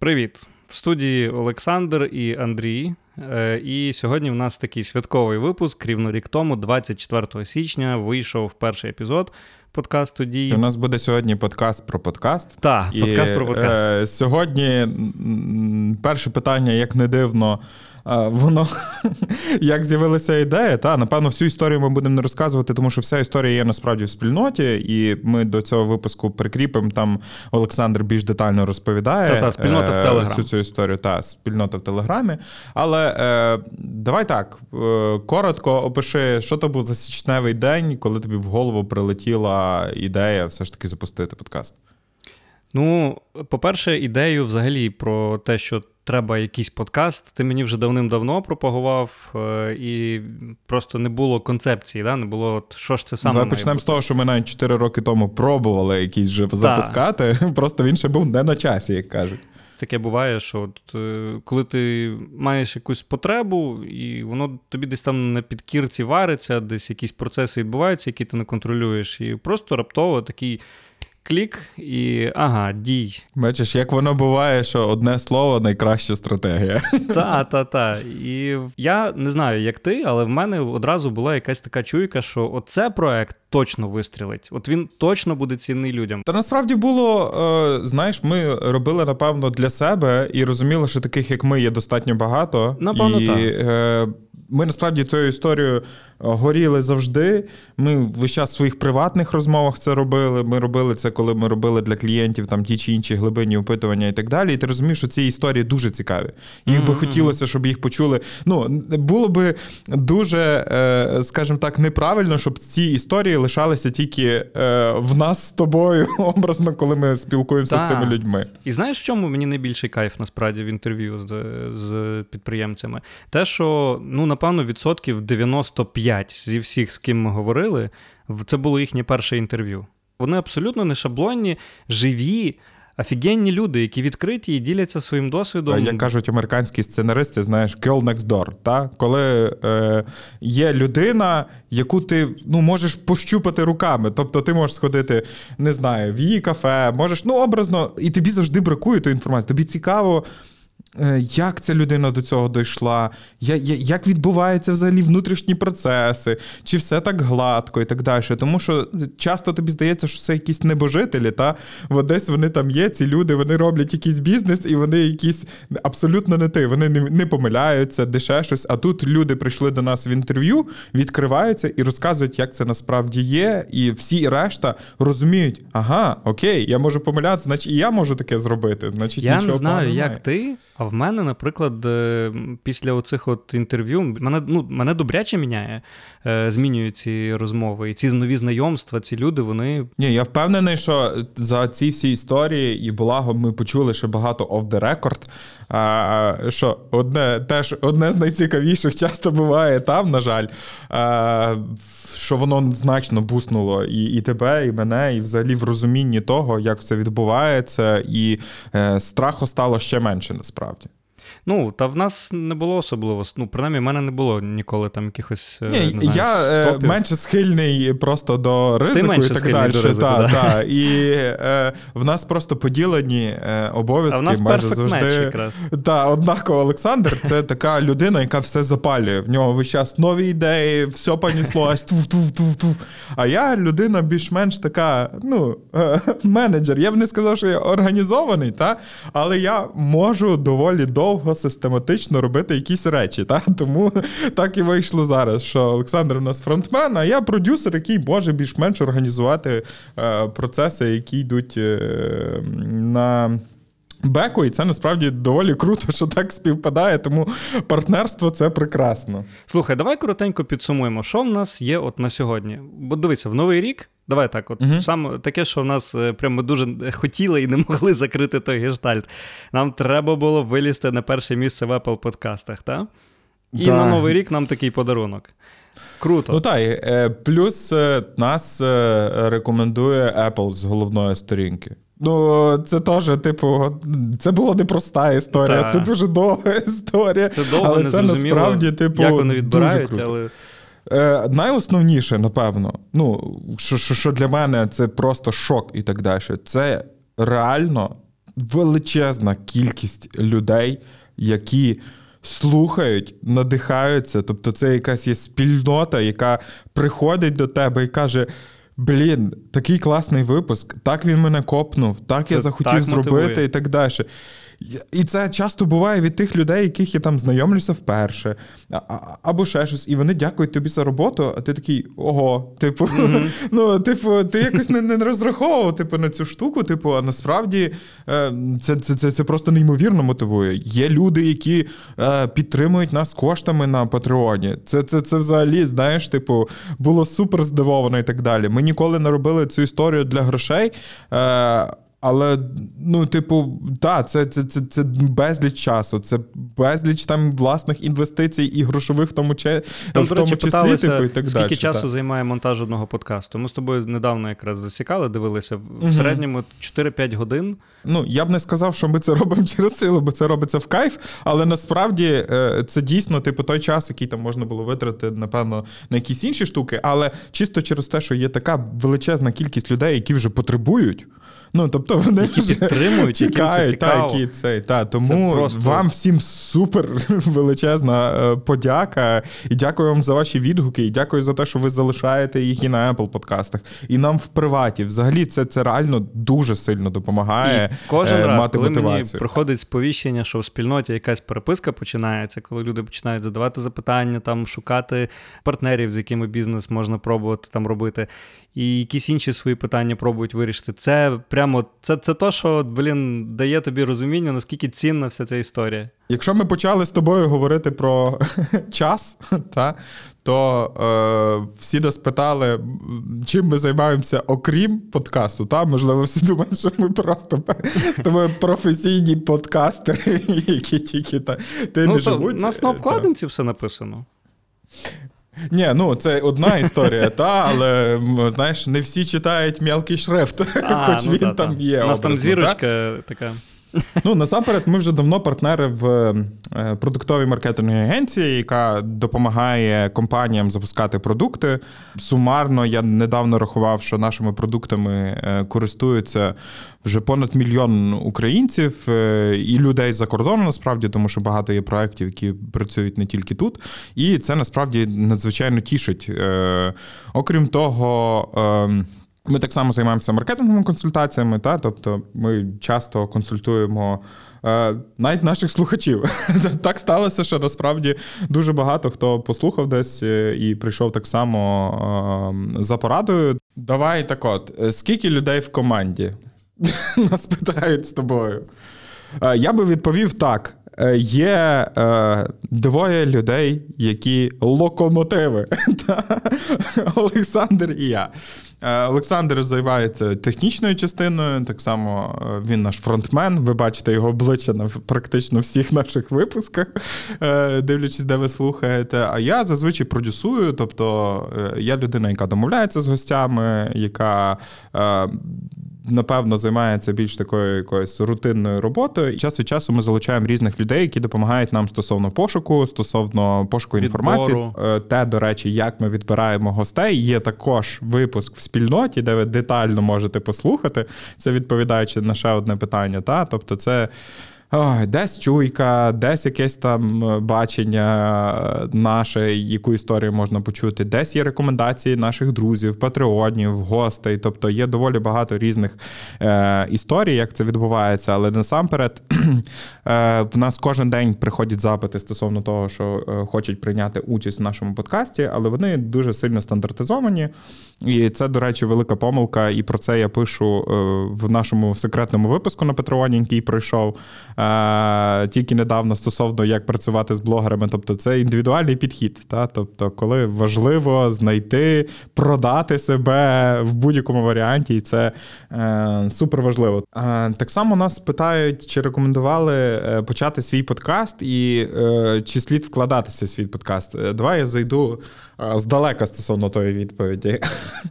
Привіт! В студії Олександр і Андрій. Е, і сьогодні в нас такий святковий випуск. Рівно рік тому, 24 січня, вийшов перший епізод подкасту «Дій». У нас буде сьогодні подкаст про подкаст. Так, подкаст про подкаст. Е, Сьогодні перше питання, як не дивно, воно як з'явилася ідея, та напевно всю історію ми будемо не розказувати, тому що вся історія є насправді в спільноті, і ми до цього випуску прикріпимо. Там Олександр більш детально розповідає та, та, спільнота в е, Телеграм. всю цю історію. Та спільнота в Телеграмі. Але е, давай так е, коротко опиши, що то був за січневий день, коли тобі в голову прилетіла ідея все ж таки запустити подкаст. Ну, по-перше, ідею взагалі про те, що треба якийсь подкаст. Ти мені вже давним-давно пропагував, е, і просто не було концепції, да? не було, от, що ж це саме. Давай почнемо з того, що ми навіть 4 роки тому пробували якийсь вже запускати. Просто він ще був не на часі, як кажуть. Таке буває, що от, е, коли ти маєш якусь потребу, і воно тобі десь там на підкірці вариться, десь якісь процеси відбуваються, які ти не контролюєш, і просто раптово такий клік і ага, дій. Бачиш, як воно буває, що одне слово найкраща стратегія. Та, та, та. І я не знаю, як ти, але в мене одразу була якась така чуйка, що оце проект точно вистрілить. От він точно буде цінний людям. Та насправді було, е, знаєш, ми робили, напевно, для себе і розуміли, що таких, як ми, є достатньо багато. Напевно, і, так. Е, ми насправді цією історією горіли завжди. Ми весь час в своїх приватних розмовах це робили. Ми робили це, коли ми робили для клієнтів там ті чи інші глибинні опитування і так далі. І ти розумієш, що ці історії дуже цікаві. Їх mm-hmm. би хотілося, щоб їх почули. Ну було би дуже, е, скажімо так, неправильно, щоб ці історії лишалися тільки е, в нас з тобою, образно, коли ми спілкуємося Та. з цими людьми. І знаєш, в чому мені найбільший кайф насправді в інтерв'ю з, з підприємцями? Те, що ну напевно відсотків 95 зі всіх, з ким ми говорили, це було їхнє перше інтерв'ю. Вони абсолютно не шаблонні, живі. Офігенні люди, які відкриті і діляться своїм досвідом. Як кажуть американські сценаристи, знаєш, girl next door, та? коли е, є людина, яку ти ну, можеш пощупати руками. Тобто ти можеш сходити, не знаю, в її кафе, можеш, ну, образно, і тобі завжди бракує тої інформації. Тобі цікаво як ця людина до цього дійшла, як відбуваються взагалі внутрішні процеси, чи все так гладко і так далі. Тому що часто тобі здається, що це якісь небожителі, та От десь вони там є, ці люди, вони роблять якийсь бізнес, і вони якісь абсолютно не ти. Вони не, не помиляються, де ще щось. А тут люди прийшли до нас в інтерв'ю, відкриваються і розказують, як це насправді є. І всі решта розуміють, ага, окей, я можу помилятися, значить і я можу таке зробити. Значить, Я нічого не знаю, як ти. А в мене, наприклад, е, після оцих от інтерв'ю мене ну, мене добряче міняє, е, змінюють ці розмови. І ці нові знайомства, ці люди, вони. Ні, я впевнений, що за ці всі історії і благо ми почули ще багато off the record, Що одне теж одне з найцікавіших часто буває там, на жаль, що воно значно буснуло і і тебе, і мене, і взагалі в розумінні того, як це відбувається, і е, страху стало ще менше насправді. Ну, та в нас не було особливо. Ну, принаймні, в мене не було ніколи там якихось. Ні, не знаю, Я е, стопів. менше схильний просто до ризику Ти менше і так далі. До ризику, та, да. та. І е, в нас просто поділені е, обов'язки а в нас майже завжди. Якраз. Та, однаково Олександр це така людина, яка все запалює. В нього весь час нові ідеї, все поніслось, туф, туф, туф, туф. А я людина більш-менш така, ну, е, менеджер. Я б не сказав, що я організований, та? але я можу доволі довго систематично робити якісь речі. Та? Тому так і вийшло зараз, що Олександр у нас фронтмен, а я продюсер, який може більш-менш організувати е, процеси, які йдуть е, на. Беку, і це насправді доволі круто, що так співпадає, тому партнерство це прекрасно. Слухай, давай коротенько підсумуємо, що в нас є от на сьогодні. Бо дивися, в новий рік. Давай так, от uh саме таке, що в нас е, прямо дуже хотіли і не могли закрити той гештальт. Нам треба було вилізти на перше місце в Apple подкастах, так? І да. на Новий рік нам такий подарунок. Круто. Ну так, е, плюс е, нас рекомендує Apple з головної сторінки. Ну, це теж, типу, це була непроста історія, Та. це дуже довга історія. Це довго але не це насправді, типу, як вони відбирають, дуже круто. але. Е, Найосновніше, напевно, ну, що, що, що для мене це просто шок і так далі. Це реально величезна кількість людей, які слухають, надихаються. Тобто, це якась є спільнота, яка приходить до тебе і каже. Блін, такий класний випуск. Так він мене копнув, так Це я захотів так зробити мотивує. і так далі. І це часто буває від тих людей, яких я там знайомлюся вперше, або ще щось, і вони дякують тобі за роботу, а ти такий ого. Типу, ну, типу, ти якось не, не розраховував типу, на цю штуку. Типу, а насправді е, це, це, це, це просто неймовірно мотивує. Є люди, які е, підтримують нас коштами на Патреоні. Це, це, це взагалі, знаєш, типу, було супер здивовано і так далі. Ми ніколи не робили цю історію для грошей. Але, ну, типу, так, це, це, це, це безліч часу, це безліч там власних інвестицій і грошових в тому, че, Там, в тому речі, числі, питалися, типу, і так скільки далі. часу та. займає монтаж одного подкасту. Ми з тобою недавно якраз засікали, дивилися. В Мгм. середньому 4-5 годин. Ну, я б не сказав, що ми це робимо через силу, бо це робиться в кайф, але насправді е, це дійсно, типу, той час, який там можна було витратити, напевно, на якісь інші штуки, але чисто через те, що є така величезна кількість людей, які вже потребують. Ну, тобто вони Які вже підтримують, це чекають, та, які цей, та, тому просто- вам всім супер величезна е, подяка. І дякую вам за ваші відгуки. І дякую за те, що ви залишаєте їх і на Apple подкастах, і нам в приваті. Взагалі, це, це реально дуже сильно допомагає. І кожен е, раз, мати коли мені приходить сповіщення, що в спільноті якась переписка починається, коли люди починають задавати запитання, там шукати партнерів, з якими бізнес можна пробувати там робити, і якісь інші свої питання пробують вирішити. Це прямо це, це то, що блін дає тобі розуміння, наскільки цінна вся ця історія. Якщо ми почали з тобою говорити про час, та, то е, всі нас питали, чим ми займаємося окрім подкасту. Та? Можливо, всі думають, що ми просто з тобою професійні подкастери, які тільки та, тим Ну, живуть. у нас на Та. обкладинці все написано. Ні, ну це одна історія, та, але знаєш, не всі читають мелкий шрифт, А, хоч ну він та, там та. є. У нас там зірочка така. Ну, насамперед, ми вже давно партнери в е, продуктовій маркетинговій агенції, яка допомагає компаніям запускати продукти. Сумарно, я недавно рахував, що нашими продуктами е, користуються вже понад мільйон українців е, і людей за кордоном, насправді, тому що багато є проєктів, які працюють не тільки тут. І це насправді надзвичайно тішить. Окрім того. Ми так само займаємося маркетинговими консультаціями, та? тобто ми часто консультуємо е, навіть наших слухачів. так сталося, що насправді дуже багато хто послухав десь е, і прийшов так само е, за порадою. Давай так от, е, скільки людей в команді? Нас питають з тобою. Е, Я би відповів так. Е, Є е, двоє людей, які локомотиви. Олександр і я. Е, Олександр займається технічною частиною, так само е, він наш фронтмен. Ви бачите його обличчя на практично всіх наших випусках, дивлячись, де ви слухаєте. А я зазвичай продюсую, тобто я людина, яка домовляється з гостями, яка. Е, Напевно, займається більш такою якоюсь рутинною роботою. І час від часу ми залучаємо різних людей, які допомагають нам стосовно пошуку, стосовно пошуку. Відбору. інформації. Те, до речі, як ми відбираємо гостей. Є також випуск в спільноті, де ви детально можете послухати. Це відповідаючи на ще одне питання. Та? Тобто, це. Десь чуйка, десь якесь там е, бачення е, наше, яку історію можна почути, десь є рекомендації наших друзів, патреонів, гостей. Тобто є доволі багато різних е, історій, як це відбувається. Але насамперед в нас кожен день приходять запити стосовно того, що е, хочуть прийняти участь в нашому подкасті, але вони дуже сильно стандартизовані. І це, до речі, велика помилка. І про це я пишу е, в нашому секретному випуску на Патреоні, який пройшов е, тільки недавно стосовно як працювати з блогерами. Тобто, це індивідуальний підхід. Та? Тобто, коли важливо знайти, продати себе в будь-якому варіанті, і це е, супер важливо. Е, так само нас питають, чи рекомендували е, почати свій подкаст, і е, чи слід вкладатися в свій подкаст. Е, Давай я зайду здалека стосовно тої відповіді.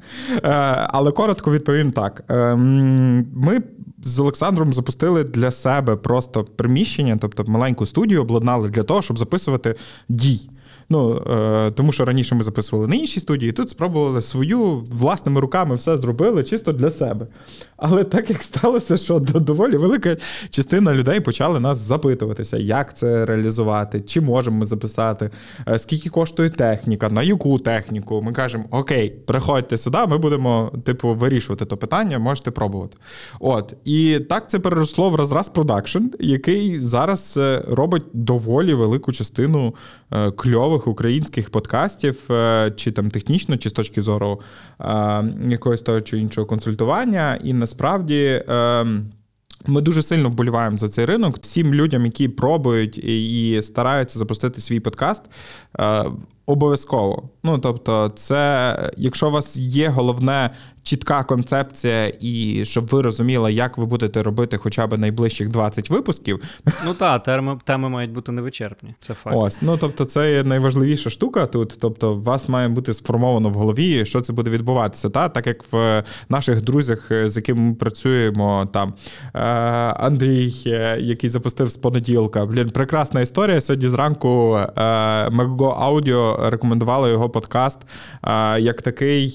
Але коротко відповім так. Ем, Ми з Олександром запустили для себе просто приміщення, тобто маленьку студію обладнали для того, щоб записувати дій. Ну, е, Тому що раніше ми записували на іншій студії, тут спробували свою власними руками все зробили чисто для себе. Але так як сталося, що доволі велика частина людей почали нас запитуватися, як це реалізувати, чи можемо ми записати, е, скільки коштує техніка, на яку техніку. Ми кажемо, окей, приходьте сюди, ми будемо, типу, вирішувати то питання, можете пробувати. От. І так це переросло в розраз продакшн, який зараз е, робить доволі велику частину е, кльових українських подкастів, чи там технічно, чи з точки зору якогось того чи іншого консультування. І насправді. Ем, ми дуже сильно вболіваємо за цей ринок. Всім людям, які пробують і стараються запустити свій подкаст, е, обов'язково. Ну тобто, це якщо у вас є головне чітка концепція, і щоб ви розуміли, як ви будете робити хоча б найближчих 20 випусків. Ну так, теми, теми мають бути невичерпні. Це факт. Ось, ну тобто, це є найважливіша штука тут. Тобто, у вас має бути сформовано в голові, що це буде відбуватися. Та? Так як в наших друзях, з якими ми працюємо, там е, Андрій, е, який запустив з понеділка. Блін, прекрасна історія. Сьогодні зранку Мего Аудіо рекомендували його подкаст як такий,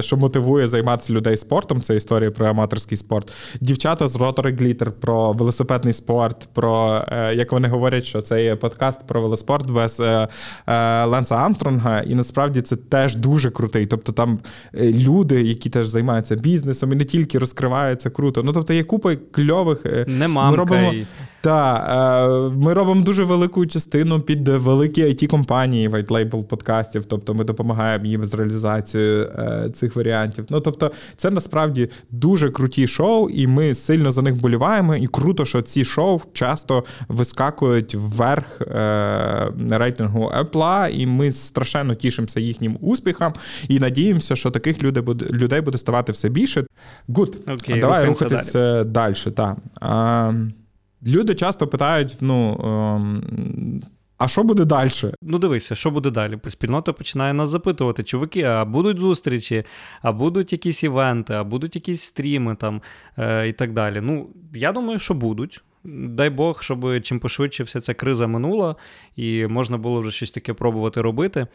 що мотивує займатися людей спортом. Це історія про аматорський спорт. Дівчата з Rotary Glitter про велосипедний спорт, про е, як вони говорять, що це є подкаст про велоспорт без е, е, Ленса Амстронга. І насправді це теж дуже крутий. Тобто там люди, які теж займаються бізнесом і не тільки розкриваються круто. Ну тобто є купа кльових. Не мамка Ми робимо... Так, ми робимо дуже велику частину під великі it компанії white label подкастів, тобто ми допомагаємо їм з реалізацією цих варіантів. Ну тобто, це насправді дуже круті шоу, і ми сильно за них боліваємо. І круто, що ці шоу часто вискакують вверх е, рейтингу Apple, і ми страшенно тішимося їхнім успіхам і надіємося, що таких людей буде людей буде ставати все більше. Гуд, okay, давай рухатись далі. далі та. Люди часто питають: ну. Ем, а що буде далі? Ну, дивися, що буде далі? Спільнота починає нас запитувати, чуваки, а будуть зустрічі, а будуть якісь івенти, а будуть якісь стріми там е, і так далі. Ну, я думаю, що будуть. Дай Бог, щоб чим пошвидше вся ця криза минула, і можна було вже щось таке пробувати робити.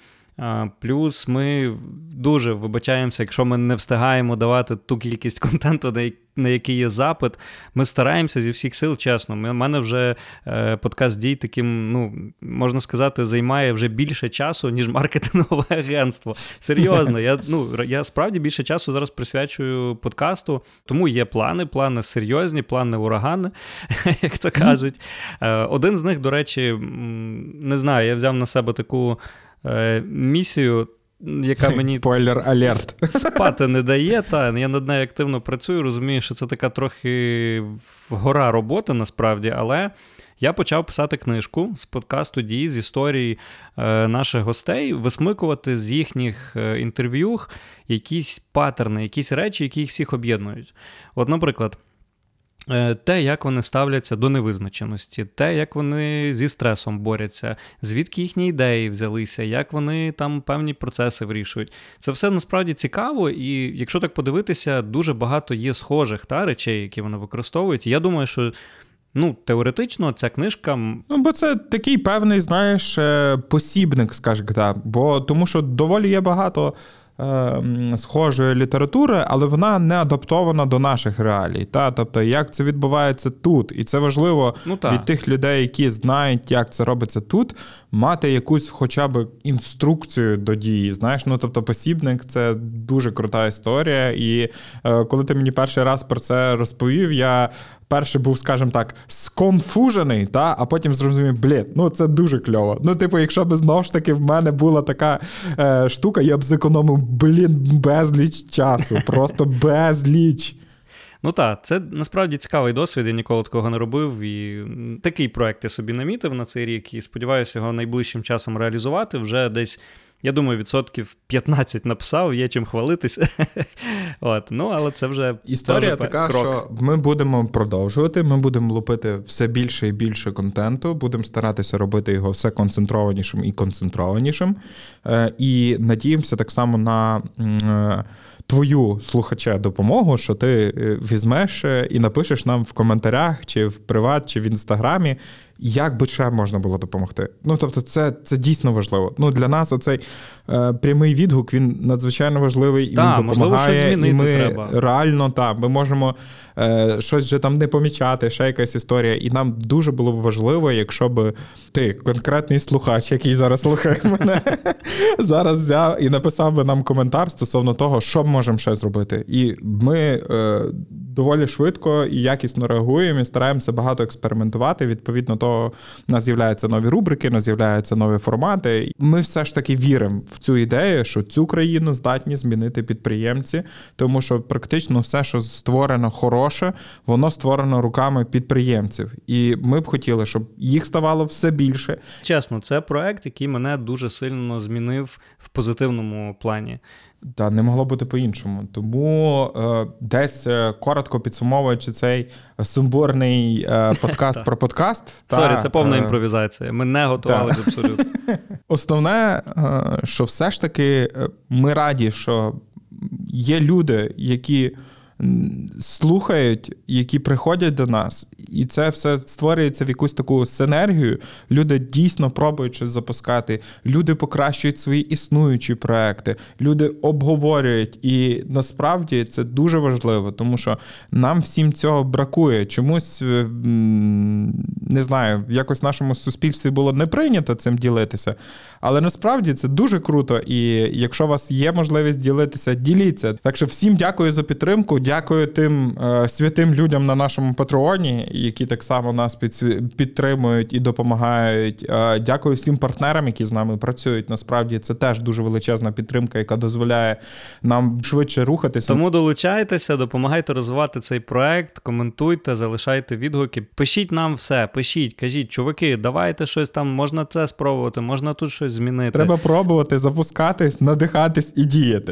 Плюс ми дуже вибачаємося, якщо ми не встигаємо давати ту кількість контенту, на який є запит. Ми стараємося зі всіх сил, чесно. У мене вже е, подкаст дій таким, ну, можна сказати, займає вже більше часу, ніж маркетингове агентство. Серйозно, я ну, я справді більше часу зараз присвячую подкасту, тому є плани, плани серйозні, плани урагани, як то кажуть. Е, один з них, до речі, не знаю, я взяв на себе таку е, місію. Яка мені Спойлер алерт. спати не дає, та я над нею активно працюю, розумію, що це така трохи гора роботи насправді, але я почав писати книжку з подкасту дій з історії е, наших гостей, висмикувати з їхніх е, інтерв'ю якісь паттерни, якісь речі, які їх всіх об'єднують. От, наприклад. Е, те, як вони ставляться до невизначеності, те, як вони зі стресом борються, звідки їхні ідеї взялися, як вони там певні процеси вирішують. Це все насправді цікаво, і якщо так подивитися, дуже багато є схожих та, речей, які вони використовують. І я думаю, що. Ну, теоретично, ця книжка. Ну, бо це такий певний, знаєш, е, посібник, скажімо так. Бо тому що доволі є багато схожої літератури, але вона не адаптована до наших реалій. Та? Тобто, як це відбувається тут, і це важливо ну, від тих людей, які знають, як це робиться тут, мати якусь хоча б інструкцію до дії. Знаєш, ну тобто, посібник це дуже крута історія. І е, коли ти мені перший раз про це розповів, я перший був, скажімо так, сконфужений, та, а потім зрозумів, блін, ну це дуже кльово. Ну, типу, якщо б знову ж таки в мене була така е, штука, я б зекономив, блін, безліч часу. Просто безліч. Ну так, це насправді цікавий досвід, я ніколи такого не робив. І такий проект я собі намітив на цей рік і сподіваюся його найближчим часом реалізувати вже десь я думаю, відсотків 15 написав, є чим хвалитися. От, Ну, але це вже історія це вже така, крок. що ми будемо продовжувати. Ми будемо лупити все більше і більше контенту, будемо старатися робити його все концентрованішим і концентрованішим. Е, і надіємося так само на. Е, твою слухача допомогу, що ти е, візьмеш і напишеш нам в коментарях, чи в приват, чи в інстаграмі, як би ще можна було допомогти. Ну тобто, це, це дійсно важливо. Ну для нас оцей е, прямий відгук він надзвичайно важливий і Та, він допомагає. щось змінити і ми треба. реально так, ми можемо е, щось вже там не помічати, ще якась історія. І нам дуже було б важливо, якщо б ти, конкретний слухач, який зараз слухає мене, зараз взяв і написав би нам коментар стосовно того, що можемо ще зробити. І ми е, доволі швидко і якісно реагуємо і стараємося багато експериментувати. Відповідно того, у нас з'являються нові рубрики, у нас з'являються нові формати. Ми все ж таки віримо в цю ідею, що цю країну здатні змінити підприємці, тому що практично все, що створено хороше, воно створено руками підприємців. І ми б хотіли, щоб їх ставало все більше. Чесно, це проект, який мене дуже сильно змінив в позитивному плані. Та не могло бути по-іншому. Тому е, десь е, коротко підсумовуючи цей сумбурний е, подкаст про подкаст. та, Sorry, це повна е, імпровізація. Ми не готувалися абсолютно. Основне, е, що все ж таки е, ми раді, що є люди, які слухають, які приходять до нас, і це все створюється в якусь таку синергію. Люди дійсно пробують щось запускати, люди покращують свої існуючі проекти, люди обговорюють. І насправді це дуже важливо, тому що нам всім цього бракує. Чомусь е, не знаю, якось в нашому суспільстві було не прийнято цим ділитися. Але насправді це дуже круто. І якщо у вас є можливість ділитися, діліться. Так що всім дякую за підтримку. Дякую тим е, святим людям на нашому патреоні, які так само нас підсві- підтримують і допомагають. Е, дякую всім партнерам, які з нами працюють. Насправді це теж дуже величезна підтримка, яка дозволяє нам швидше рухатися. Тому долучайтеся, допомагайте розвивати цей проект, коментуйте, залишайте відгуки. Пишіть нам все, пишіть, кажіть, чуваки, давайте щось там, можна це спробувати, можна тут щось змінити. Треба пробувати, запускатись, надихатись і діяти.